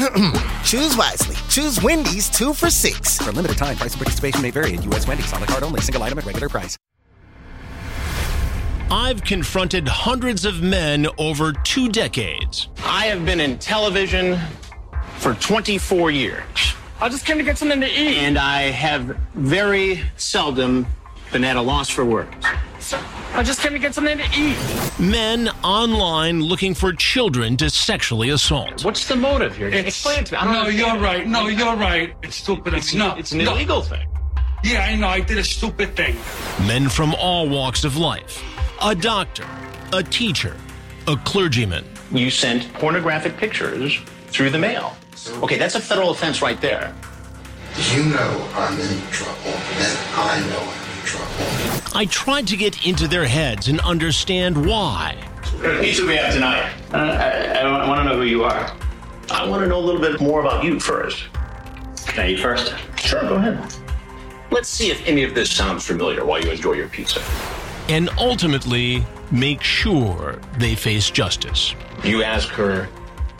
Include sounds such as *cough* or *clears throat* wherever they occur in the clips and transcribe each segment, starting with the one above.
*clears throat* Choose wisely. Choose Wendy's two for six. For a limited time, price and participation may vary at U.S. Wendy's on the card only, single item at regular price. I've confronted hundreds of men over two decades. I have been in television for 24 years. I just came to get something to eat. And I have very seldom been at a loss for words. I just came to get something to eat. Men online looking for children to sexually assault. What's the motive here? Explain it to me. I don't No, understand. you're right. No, you're right. It's stupid. It's, no, it's an no. illegal thing. Yeah, I know. I did a stupid thing. Men from all walks of life. A doctor, a teacher, a clergyman. You sent pornographic pictures through the mail. Okay, that's a federal offense right there. You know I'm in trouble, and I know I'm in trouble. I tried to get into their heads and understand why. Pizza we have tonight. Uh, I, I want to know who you are. I want to know a little bit more about you first. Can I eat first? Sure, go ahead. Let's see if any of this sounds familiar while you enjoy your pizza. And ultimately, make sure they face justice. You ask her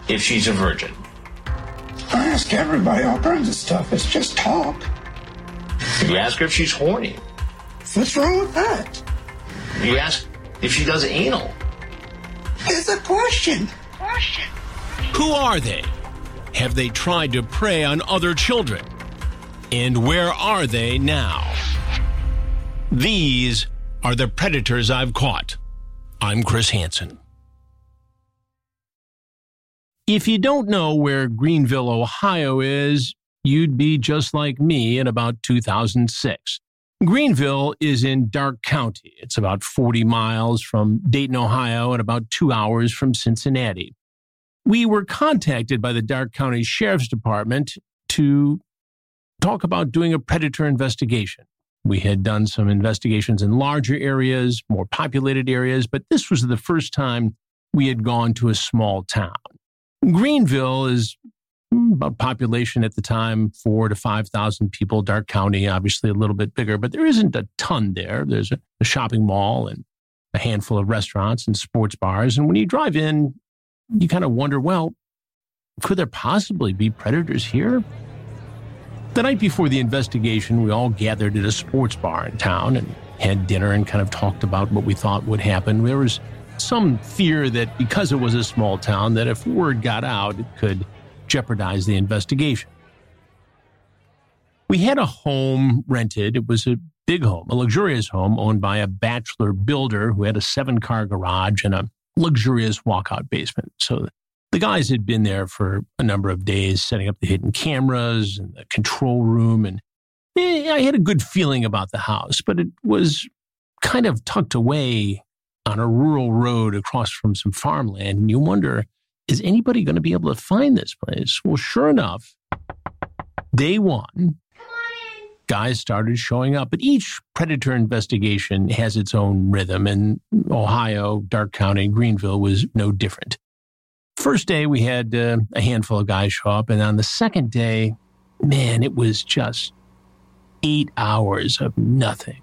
if she's a virgin. I ask everybody all kinds of stuff. It's just talk. You ask her if she's horny. What's wrong with that? You ask if she does anal. It's a question. Question. Who are they? Have they tried to prey on other children? And where are they now? These are the predators I've caught. I'm Chris Hansen. If you don't know where Greenville, Ohio is, you'd be just like me in about 2006. Greenville is in Darke County. It's about 40 miles from Dayton, Ohio, and about two hours from Cincinnati. We were contacted by the Darke County Sheriff's Department to talk about doing a predator investigation. We had done some investigations in larger areas, more populated areas, but this was the first time we had gone to a small town. Greenville is about population at the time, four to 5,000 people. Darke County, obviously a little bit bigger, but there isn't a ton there. There's a, a shopping mall and a handful of restaurants and sports bars. And when you drive in, you kind of wonder, well, could there possibly be predators here? The night before the investigation, we all gathered at a sports bar in town and had dinner and kind of talked about what we thought would happen. There was some fear that because it was a small town, that if word got out, it could jeopardize the investigation. We had a home rented. It was a big home, a luxurious home owned by a bachelor builder who had a seven car garage and a luxurious walkout basement. So the guys had been there for a number of days, setting up the hidden cameras and the control room. And eh, I had a good feeling about the house, but it was kind of tucked away on a rural road across from some farmland. And you wonder, is anybody going to be able to find this place? Well, sure enough, day one, guys started showing up. But each predator investigation has its own rhythm, and Ohio, Darke County, Greenville was no different. First day, we had uh, a handful of guys show up, and on the second day, man, it was just eight hours of nothing.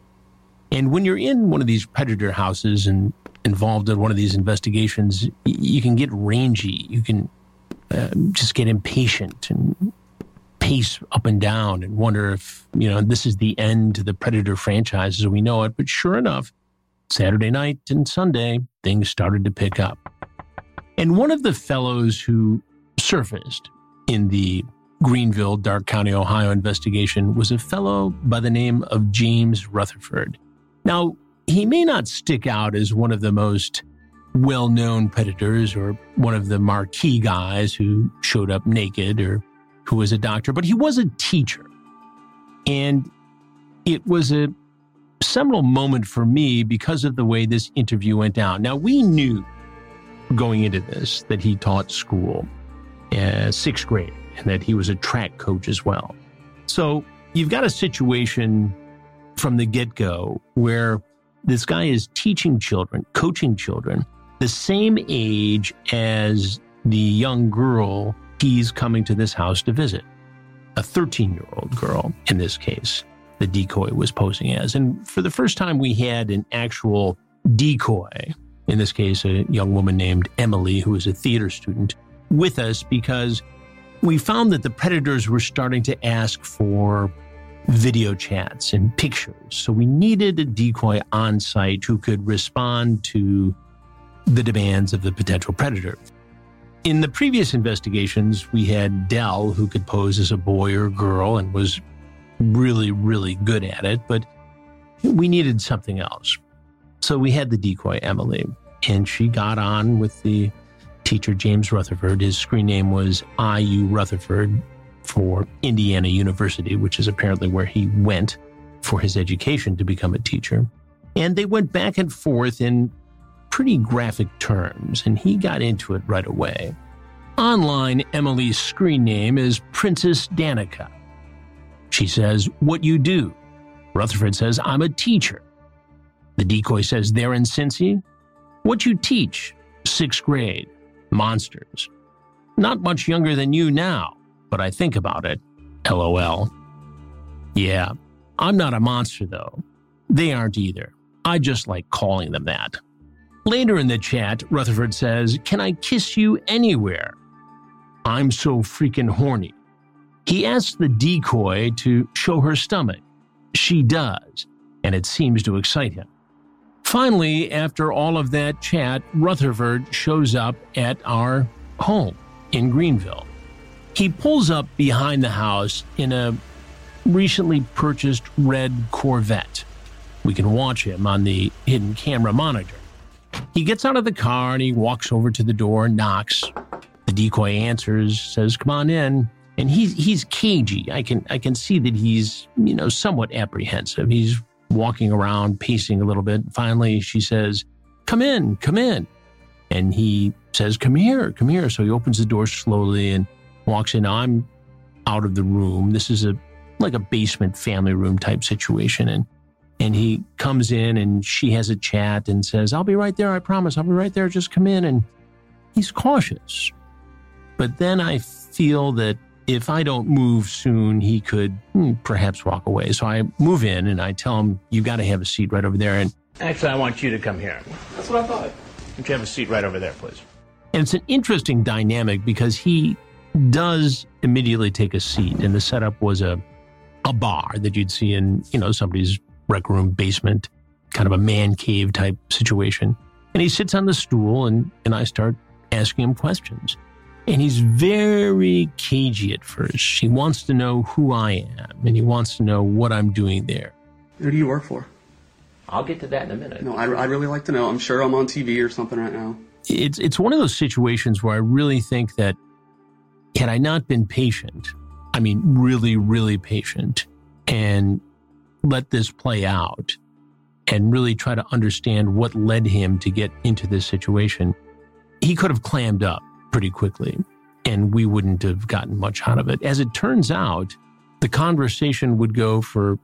And when you're in one of these predator houses and involved in one of these investigations, you can get rangy. You can uh, just get impatient and pace up and down and wonder if, you know, this is the end to the Predator franchise as we know it. But sure enough, Saturday night and Sunday, things started to pick up. And one of the fellows who surfaced in the Greenville, Darke County, Ohio investigation was a fellow by the name of James Rutherford. Now, he may not stick out as one of the most well known predators or one of the marquee guys who showed up naked or who was a doctor, but he was a teacher. And it was a seminal moment for me because of the way this interview went down. Now, we knew going into this that he taught school, uh, sixth grade, and that he was a track coach as well. So you've got a situation from the get go where this guy is teaching children, coaching children, the same age as the young girl he's coming to this house to visit. A 13 year old girl, in this case, the decoy was posing as. And for the first time, we had an actual decoy, in this case, a young woman named Emily, who was a theater student, with us because we found that the predators were starting to ask for video chats and pictures. So we needed a decoy on site who could respond to the demands of the potential predator. In the previous investigations, we had Del, who could pose as a boy or girl and was really, really good at it, but we needed something else. So we had the decoy, Emily, and she got on with the teacher, James Rutherford. His screen name was I.U. Rutherford for Indiana University, which is apparently where he went for his education to become a teacher. And they went back and forth in pretty graphic terms, and he got into it right away. Online, Emily's screen name is Princess Danika. She says, What you do? Rutherford says, I'm a teacher. The decoy says, They're in Cincy? What you teach? Sixth grade. Monsters. Not much younger than you now, but I think about it. LOL. Yeah, I'm not a monster though. They aren't either. I just like calling them that. Later in the chat, Rutherford says, Can I kiss you anywhere? I'm so freaking horny. He asks the decoy to show her stomach. She does, and it seems to excite him. Finally, after all of that chat, Rutherford shows up at our home in Greenville. He pulls up behind the house in a recently purchased red Corvette. We can watch him on the hidden camera monitor. He gets out of the car and he walks over to the door, and knocks. The decoy answers, says, "Come on in." And he's he's cagey. I can I can see that he's you know somewhat apprehensive. He's walking around, pacing a little bit. Finally, she says, "Come in, come in." And he says, "Come here, come here." So he opens the door slowly and walks in. I'm out of the room. This is a like a basement family room type situation, and and he comes in and she has a chat and says, I'll be right there. I promise. I'll be right there. Just come in. And he's cautious. But then I feel that if I don't move soon, he could hmm, perhaps walk away. So I move in and I tell him, You've got to have a seat right over there. And actually, I want you to come here. That's what I thought. Would you have a seat right over there, please? And it's an interesting dynamic because he does immediately take a seat. And the setup was a, a bar that you'd see in, you know, somebody's rec room basement, kind of a man cave type situation. And he sits on the stool and, and I start asking him questions. And he's very cagey at first. He wants to know who I am and he wants to know what I'm doing there. Who do you work for? I'll get to that in a minute. No, I, I really like to know. I'm sure I'm on TV or something right now. It's, it's one of those situations where I really think that had I not been patient, I mean, really, really patient, and let this play out and really try to understand what led him to get into this situation, he could have clammed up pretty quickly and we wouldn't have gotten much out of it. As it turns out, the conversation would go for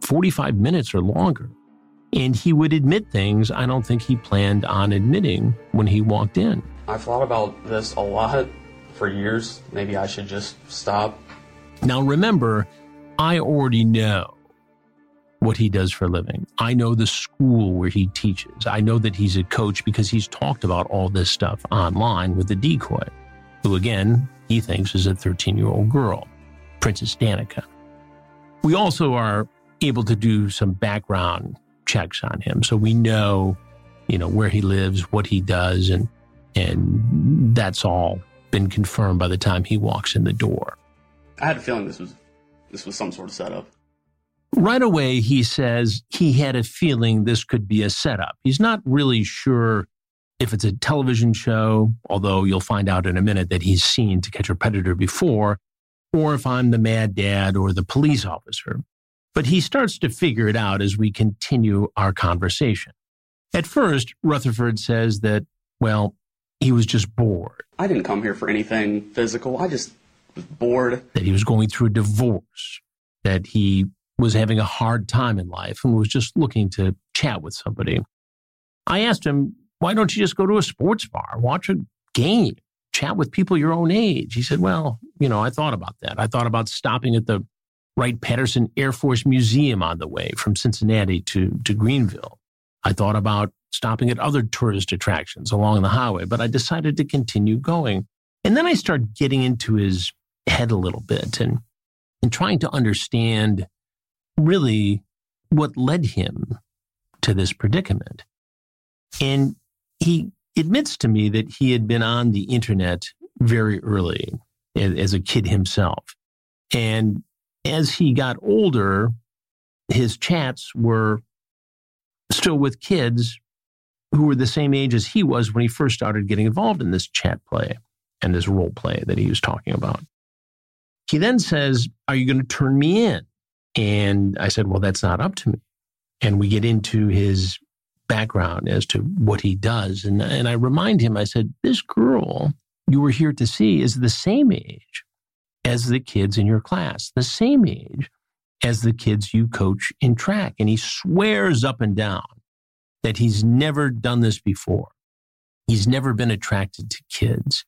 45 minutes or longer. And he would admit things I don't think he planned on admitting when he walked in. I've thought about this a lot for years. Maybe I should just stop. Now, remember, I already know what he does for a living. I know the school where he teaches. I know that he's a coach because he's talked about all this stuff online with the decoy, who again, he thinks is a 13 year old girl, Princess Danika. We also are able to do some background checks on him. So we know, you know, where he lives, what he does, and and that's all been confirmed by the time he walks in the door. I had a feeling this was this was some sort of setup. Right away, he says he had a feeling this could be a setup. He's not really sure if it's a television show, although you'll find out in a minute that he's seen To Catch a Predator before, or if I'm the mad dad or the police officer. But he starts to figure it out as we continue our conversation. At first, Rutherford says that, well, he was just bored. I didn't come here for anything physical. I just was bored. That he was going through a divorce, that he was having a hard time in life and was just looking to chat with somebody. I asked him, why don't you just go to a sports bar, watch a game, chat with people your own age? He said, well, you know, I thought about that. I thought about stopping at the Wright Patterson Air Force Museum on the way from Cincinnati to, to Greenville. I thought about stopping at other tourist attractions along the highway, but I decided to continue going. And then I started getting into his head a little bit and, and trying to understand really what led him to this predicament. And he admits to me that he had been on the internet very early as a kid himself. And as he got older, his chats were still with kids who were the same age as he was when he first started getting involved in this chat play and this role play that he was talking about. He then says, Are you going to turn me in? And I said, Well, that's not up to me. And we get into his background as to what he does. And, and I remind him, I said, This girl you were here to see is the same age as the kids in your class, the same age as the kids you coach in track. And he swears up and down that he's never done this before. He's never been attracted to kids.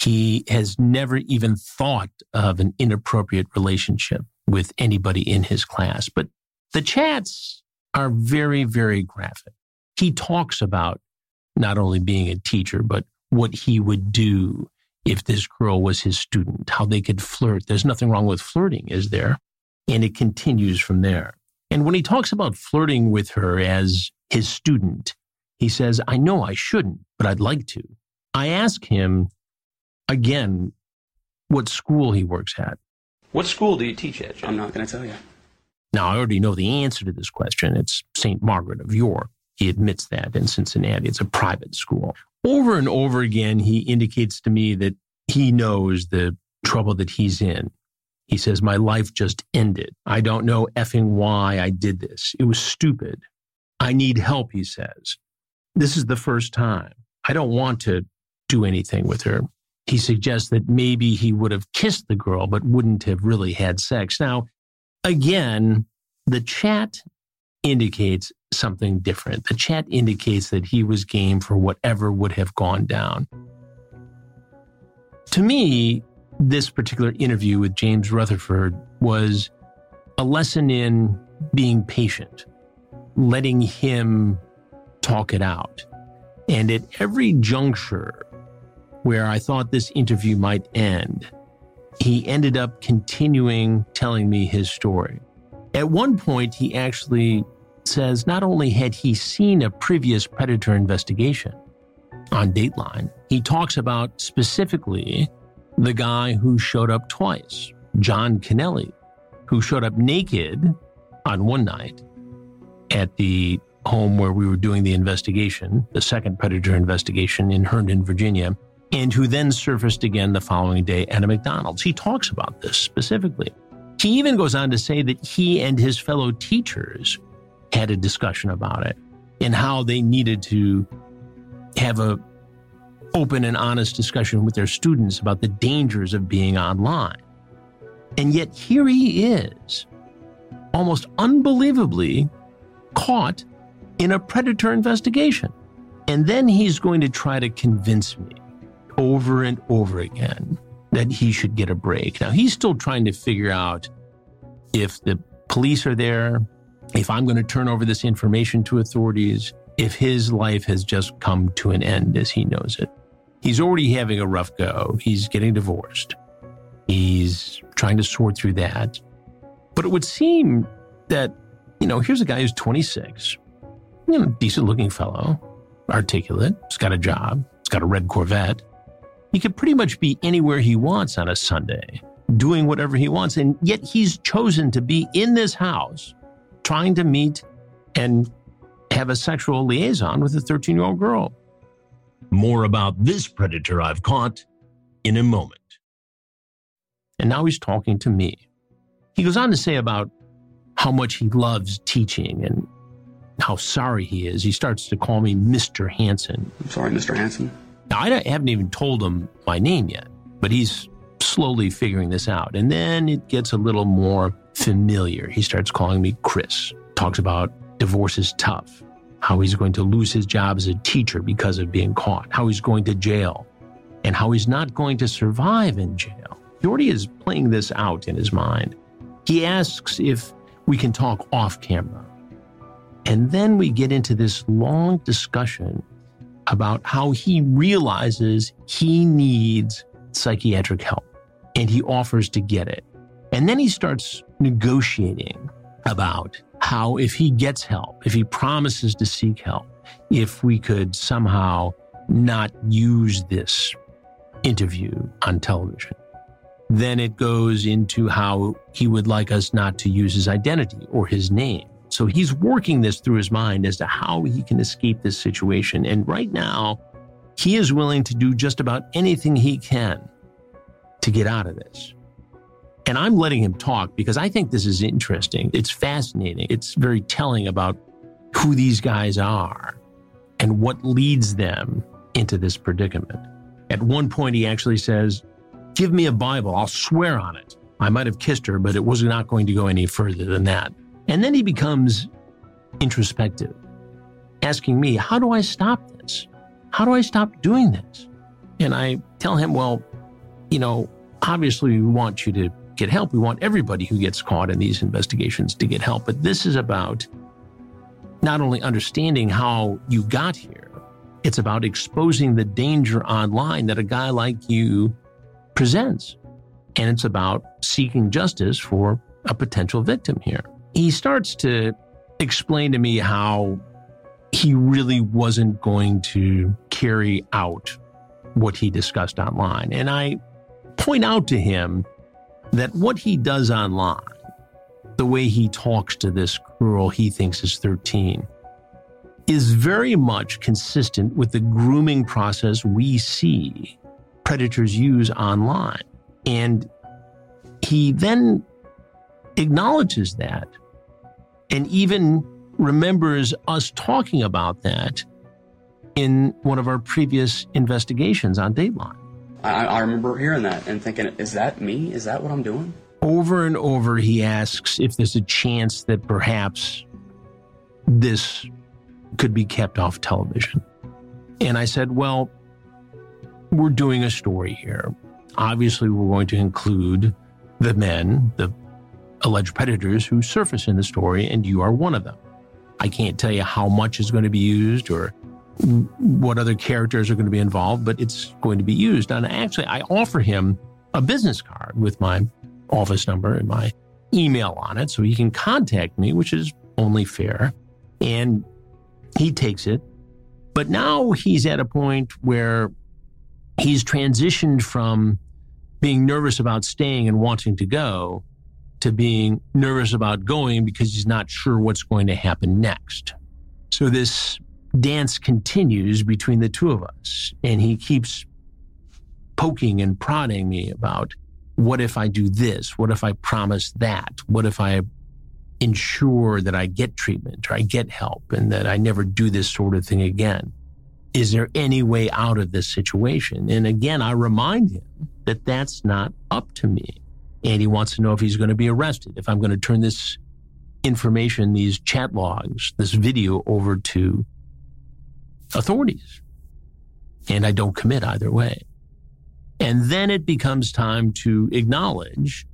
He has never even thought of an inappropriate relationship with anybody in his class. But the chats are very, very graphic. He talks about not only being a teacher, but what he would do if this girl was his student, how they could flirt. There's nothing wrong with flirting, is there? And it continues from there. And when he talks about flirting with her as his student, he says, I know I shouldn't, but I'd like to. I ask him again what school he works at. What school do you teach at? I'm not going to tell you. Now, I already know the answer to this question. It's St. Margaret of York. He admits that in Cincinnati. It's a private school. Over and over again, he indicates to me that he knows the trouble that he's in. He says, My life just ended. I don't know effing why I did this. It was stupid. I need help, he says. This is the first time. I don't want to do anything with her. He suggests that maybe he would have kissed the girl, but wouldn't have really had sex. Now, again, the chat indicates something different. The chat indicates that he was game for whatever would have gone down. To me, this particular interview with James Rutherford was a lesson in being patient, letting him talk it out. And at every juncture where I thought this interview might end, he ended up continuing telling me his story. At one point, he actually says not only had he seen a previous predator investigation on Dateline, he talks about specifically the guy who showed up twice, John Kennelly, who showed up naked on one night at the home where we were doing the investigation, the second predator investigation in Herndon, Virginia, and who then surfaced again the following day at a McDonald's. He talks about this specifically. He even goes on to say that he and his fellow teachers had a discussion about it and how they needed to have a open and honest discussion with their students about the dangers of being online. And yet here he is, almost unbelievably caught in a predator investigation. And then he's going to try to convince me over and over again that he should get a break. Now, he's still trying to figure out if the police are there, if I'm going to turn over this information to authorities, if his life has just come to an end as he knows it. He's already having a rough go. He's getting divorced. He's trying to sort through that. But it would seem that, you know, here's a guy who's 26, you know, decent looking fellow, articulate, he's got a job, he's got a red Corvette. He could pretty much be anywhere he wants on a Sunday doing whatever he wants. And yet he's chosen to be in this house trying to meet and have a sexual liaison with a 13 year old girl. More about this predator I've caught in a moment. And now he's talking to me. He goes on to say about how much he loves teaching and how sorry he is. He starts to call me Mr. Hansen. I'm sorry, Mr. Hansen. Now, I haven't even told him my name yet, but he's slowly figuring this out. And then it gets a little more familiar. He starts calling me Chris, talks about divorce is tough, how he's going to lose his job as a teacher because of being caught, how he's going to jail, and how he's not going to survive in jail. He is playing this out in his mind. He asks if we can talk off camera. And then we get into this long discussion about how he realizes he needs psychiatric help and he offers to get it. And then he starts negotiating about how, if he gets help, if he promises to seek help, if we could somehow not use this interview on television. Then it goes into how he would like us not to use his identity or his name. So he's working this through his mind as to how he can escape this situation. And right now, he is willing to do just about anything he can to get out of this. And I'm letting him talk because I think this is interesting. It's fascinating. It's very telling about who these guys are and what leads them into this predicament. At one point, he actually says, Give me a Bible. I'll swear on it. I might have kissed her, but it was not going to go any further than that. And then he becomes introspective, asking me, How do I stop this? How do I stop doing this? And I tell him, Well, you know, obviously we want you to get help. We want everybody who gets caught in these investigations to get help. But this is about not only understanding how you got here, it's about exposing the danger online that a guy like you presents. And it's about seeking justice for a potential victim here. He starts to explain to me how he really wasn't going to carry out what he discussed online. And I point out to him that what he does online, the way he talks to this girl he thinks is 13, is very much consistent with the grooming process we see predators use online. And he then acknowledges that and even remembers us talking about that in one of our previous investigations on Dateline. I, I remember hearing that and thinking, is that me? Is that what I'm doing? Over and over, he asks if there's a chance that perhaps this could be kept off television. And I said, well, we're doing a story here. Obviously, we're going to include the men, the alleged predators who surface in the story, and you are one of them. I can't tell you how much is going to be used or what other characters are going to be involved, but it's going to be used. And actually, I offer him a business card with my office number and my email on it so he can contact me, which is only fair. And he takes it. But now he's at a point where he's transitioned from being nervous about staying and wanting to go to being nervous about going because he's not sure what's going to happen next. So this dance continues between the two of us. And he keeps poking and prodding me about what if I do this? What if I promise that? What if I ensure that I get treatment or I get help and that I never do this sort of thing again? Is there any way out of this situation? And again, I remind him that that's not up to me. And he wants to know if he's going to be arrested, if I'm going to turn this information, these chat logs, this video over to authorities. And I don't commit either way. And then it becomes time to acknowledge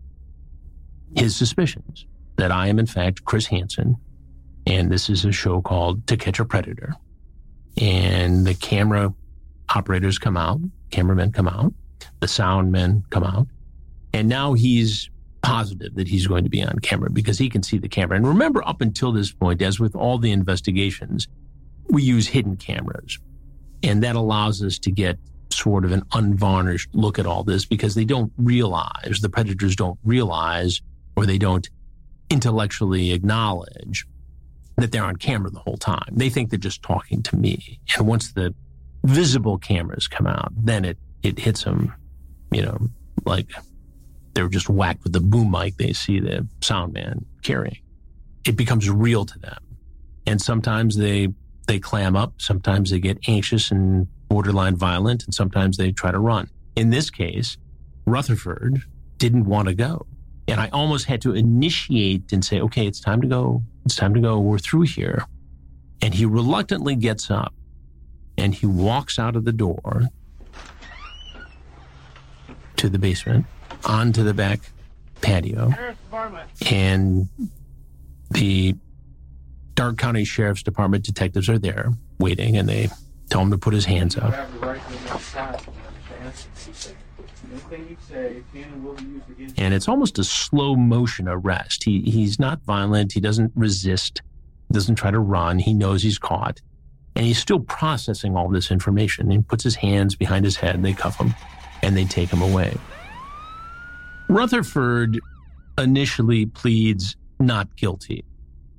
his suspicions that I am, in fact, Chris Hansen. And this is a show called To Catch a Predator. And the camera operators come out, cameramen come out, the sound men come out. And now he's positive that he's going to be on camera because he can see the camera. And remember, up until this point, as with all the investigations, we use hidden cameras. And that allows us to get sort of an unvarnished look at all this because they don't realize, the predators don't realize, or they don't intellectually acknowledge that they're on camera the whole time. They think they're just talking to me. And once the visible cameras come out, then it, it hits them, you know, like they're just whacked with the boom mic they see the sound man carrying. It becomes real to them. And sometimes they, they clam up. Sometimes they get anxious and borderline violent. And sometimes they try to run. In this case, Rutherford didn't want to go. And I almost had to initiate and say, okay, it's time to go. It's time to go. We're through here. And he reluctantly gets up and he walks out of the door to the basement onto the back patio. And the Darke County Sheriff's Department detectives are there waiting and they tell him to put his hands up. And it's almost a slow motion arrest. He, he's not violent. He doesn't resist, doesn't try to run. He knows he's caught. And he's still processing all this information. He puts his hands behind his head, they cuff him, and they take him away. Rutherford initially pleads not guilty,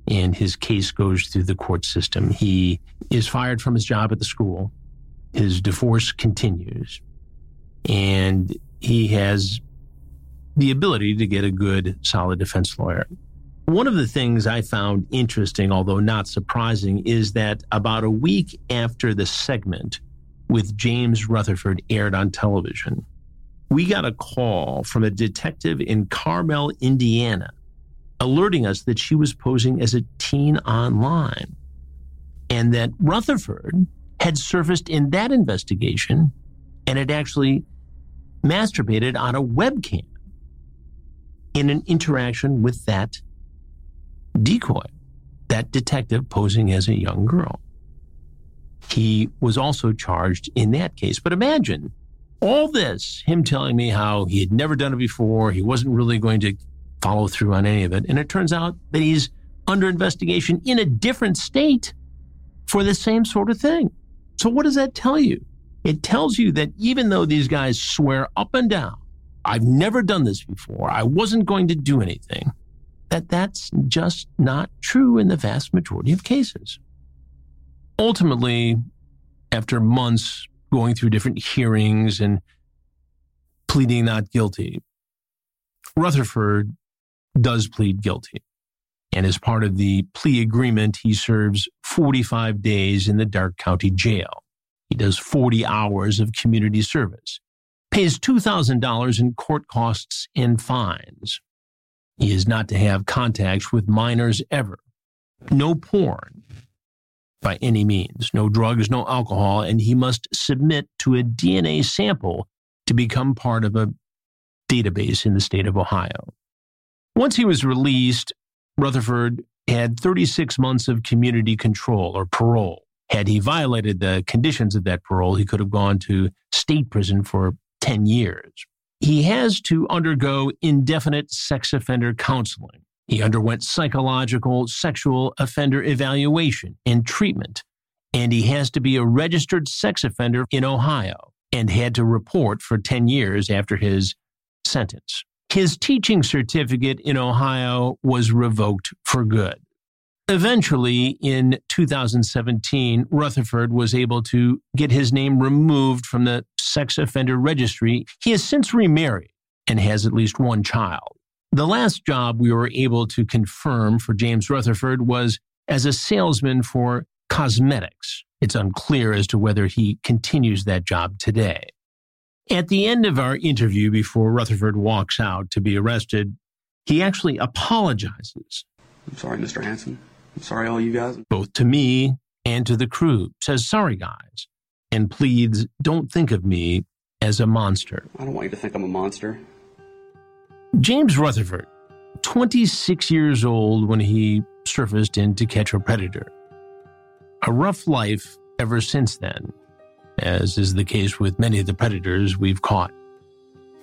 and his case goes through the court system. He is fired from his job at the school. His divorce continues, and he has the ability to get a good, solid defense lawyer. One of the things I found interesting, although not surprising, is that about a week after the segment with James Rutherford aired on television, we got a call from a detective in Carmel, Indiana, alerting us that she was posing as a teen online and that Rutherford had surfaced in that investigation and had actually masturbated on a webcam in an interaction with that decoy, that detective posing as a young girl. He was also charged in that case. But imagine all this, him telling me how he had never done it before, he wasn't really going to follow through on any of it. And it turns out that he's under investigation in a different state for the same sort of thing. So, what does that tell you? It tells you that even though these guys swear up and down, I've never done this before, I wasn't going to do anything, that that's just not true in the vast majority of cases. Ultimately, after months going through different hearings and pleading not guilty, Rutherford does plead guilty. And as part of the plea agreement, he serves 45 days in the Darke County Jail. He does 40 hours of community service, pays $2,000 in court costs and fines. He is not to have contact with minors ever. No porn by any means, no drugs, no alcohol, and he must submit to a DNA sample to become part of a database in the state of Ohio. Once he was released, Rutherford had 36 months of community control or parole. Had he violated the conditions of that parole, he could have gone to state prison for 10 years. He has to undergo indefinite sex offender counseling. He underwent psychological sexual offender evaluation and treatment, and he has to be a registered sex offender in Ohio and had to report for 10 years after his sentence. His teaching certificate in Ohio was revoked for good. Eventually, in 2017, Rutherford was able to get his name removed from the sex offender registry. He has since remarried and has at least one child. The last job we were able to confirm for James Rutherford was as a salesman for cosmetics. It's unclear as to whether he continues that job today. At the end of our interview, before Rutherford walks out to be arrested, he actually apologizes. I'm sorry, Mr. Hansen. I'm sorry, all you guys. Both to me and to the crew. Says, sorry, guys, and pleads, don't think of me as a monster. I don't want you to think I'm a monster. James Rutherford, 26 years old when he surfaced in To Catch a Predator. A rough life ever since then, as is the case with many of the predators we've caught.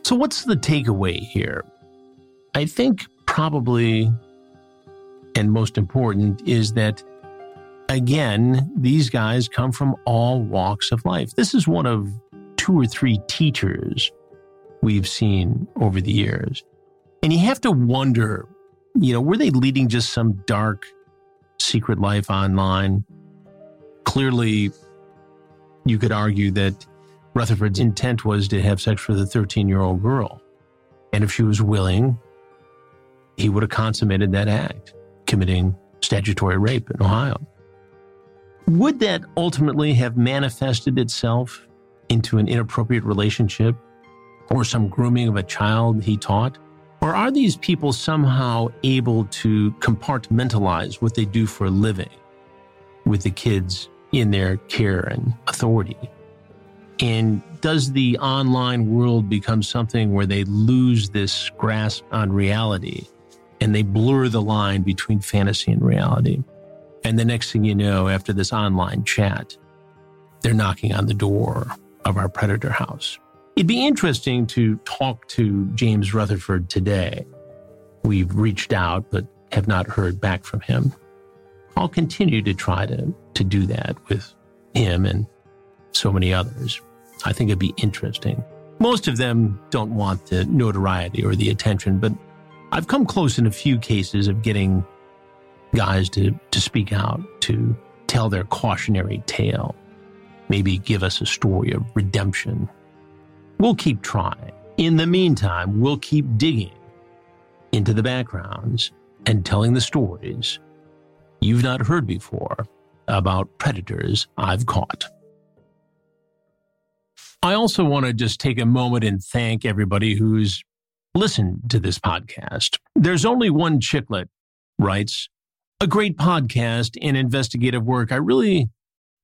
So, what's the takeaway here? I think probably, and most important, is that again, these guys come from all walks of life. This is one of two or three teachers we've seen over the years. And you have to wonder, you know, were they leading just some dark secret life online? Clearly, you could argue that Rutherford's intent was to have sex with a 13 year old girl. And if she was willing, he would have consummated that act, committing statutory rape in Ohio. Would that ultimately have manifested itself into an inappropriate relationship or some grooming of a child he taught? Or are these people somehow able to compartmentalize what they do for a living with the kids in their care and authority? And does the online world become something where they lose this grasp on reality and they blur the line between fantasy and reality? And the next thing you know, after this online chat, they're knocking on the door of our predator house. It'd be interesting to talk to James Rutherford today. We've reached out, but have not heard back from him. I'll continue to try to, to do that with him and so many others. I think it'd be interesting. Most of them don't want the notoriety or the attention, but I've come close in a few cases of getting guys to, to speak out, to tell their cautionary tale, maybe give us a story of redemption We'll keep trying. In the meantime, we'll keep digging into the backgrounds and telling the stories you've not heard before about predators I've caught. I also want to just take a moment and thank everybody who's listened to this podcast. There's only one chicklet writes, a great podcast and investigative work. I really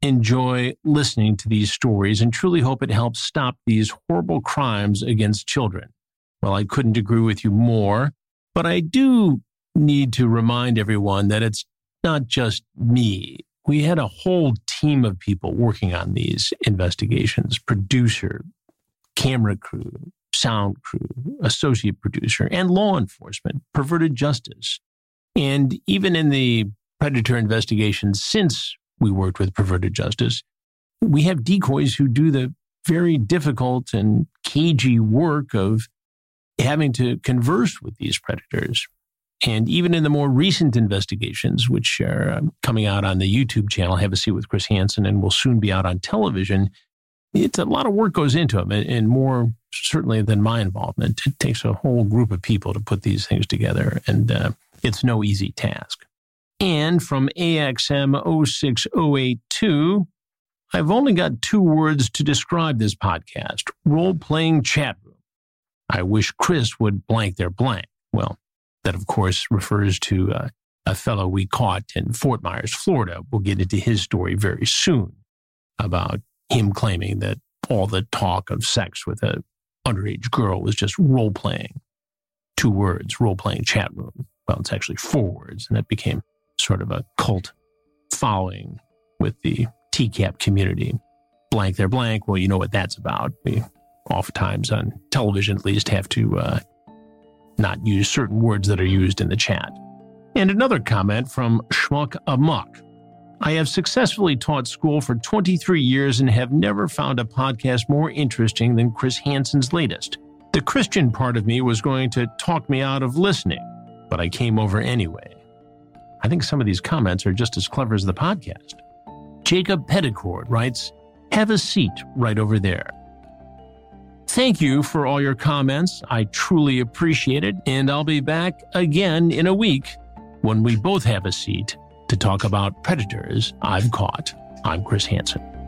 enjoy listening to these stories and truly hope it helps stop these horrible crimes against children. Well, I couldn't agree with you more, but I do need to remind everyone that it's not just me. We had a whole team of people working on these investigations producer, camera crew, sound crew, associate producer, and law enforcement, perverted justice. And even in the predator investigations since we worked with Perverted Justice. We have decoys who do the very difficult and cagey work of having to converse with these predators. And even in the more recent investigations, which are um, coming out on the YouTube channel, Have a Seat with Chris Hansen, and will soon be out on television, it's a lot of work goes into them, and more certainly than my involvement. It takes a whole group of people to put these things together, and uh, it's no easy task. And from AXM 06082, I've only got two words to describe this podcast role playing chat room. I wish Chris would blank their blank. Well, that of course refers to uh, a fellow we caught in Fort Myers, Florida. We'll get into his story very soon about him claiming that all the talk of sex with a underage girl was just role playing. Two words, role playing chat room. Well, it's actually four words, and that became sort of a cult following with the TCAP community. Blank, they're blank. Well, you know what that's about. We oftentimes on television at least have to uh, not use certain words that are used in the chat. And another comment from Schmuck Amok. I have successfully taught school for 23 years and have never found a podcast more interesting than Chris Hansen's latest. The Christian part of me was going to talk me out of listening, but I came over anyway. I think some of these comments are just as clever as the podcast. Jacob Petticord writes, Have a seat right over there. Thank you for all your comments. I truly appreciate it. And I'll be back again in a week when we both have a seat to talk about predators I've caught. I'm Chris Hansen.